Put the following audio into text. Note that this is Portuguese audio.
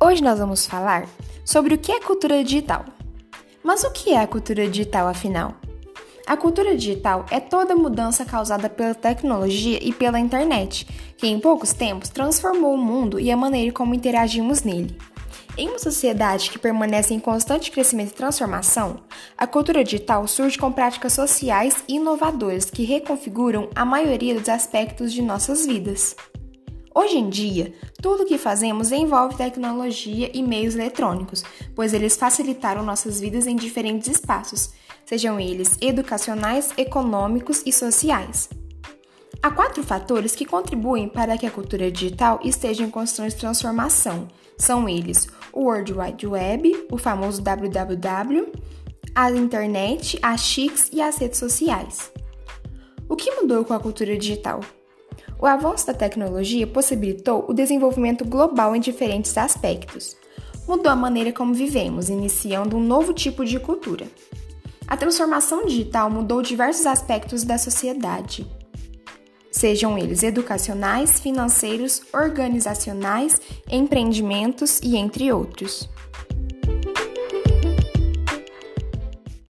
Hoje nós vamos falar sobre o que é cultura digital. Mas o que é a cultura digital afinal? A cultura digital é toda mudança causada pela tecnologia e pela internet, que em poucos tempos transformou o mundo e a maneira como interagimos nele. Em uma sociedade que permanece em constante crescimento e transformação, a cultura digital surge com práticas sociais e inovadoras que reconfiguram a maioria dos aspectos de nossas vidas. Hoje em dia, tudo o que fazemos envolve tecnologia e meios eletrônicos, pois eles facilitaram nossas vidas em diferentes espaços, sejam eles educacionais, econômicos e sociais. Há quatro fatores que contribuem para que a cultura digital esteja em constante transformação. São eles o World Wide Web, o famoso www, a internet, as chics e as redes sociais. O que mudou com a cultura digital? O avanço da tecnologia possibilitou o desenvolvimento global em diferentes aspectos. Mudou a maneira como vivemos, iniciando um novo tipo de cultura. A transformação digital mudou diversos aspectos da sociedade, sejam eles educacionais, financeiros, organizacionais, empreendimentos e entre outros.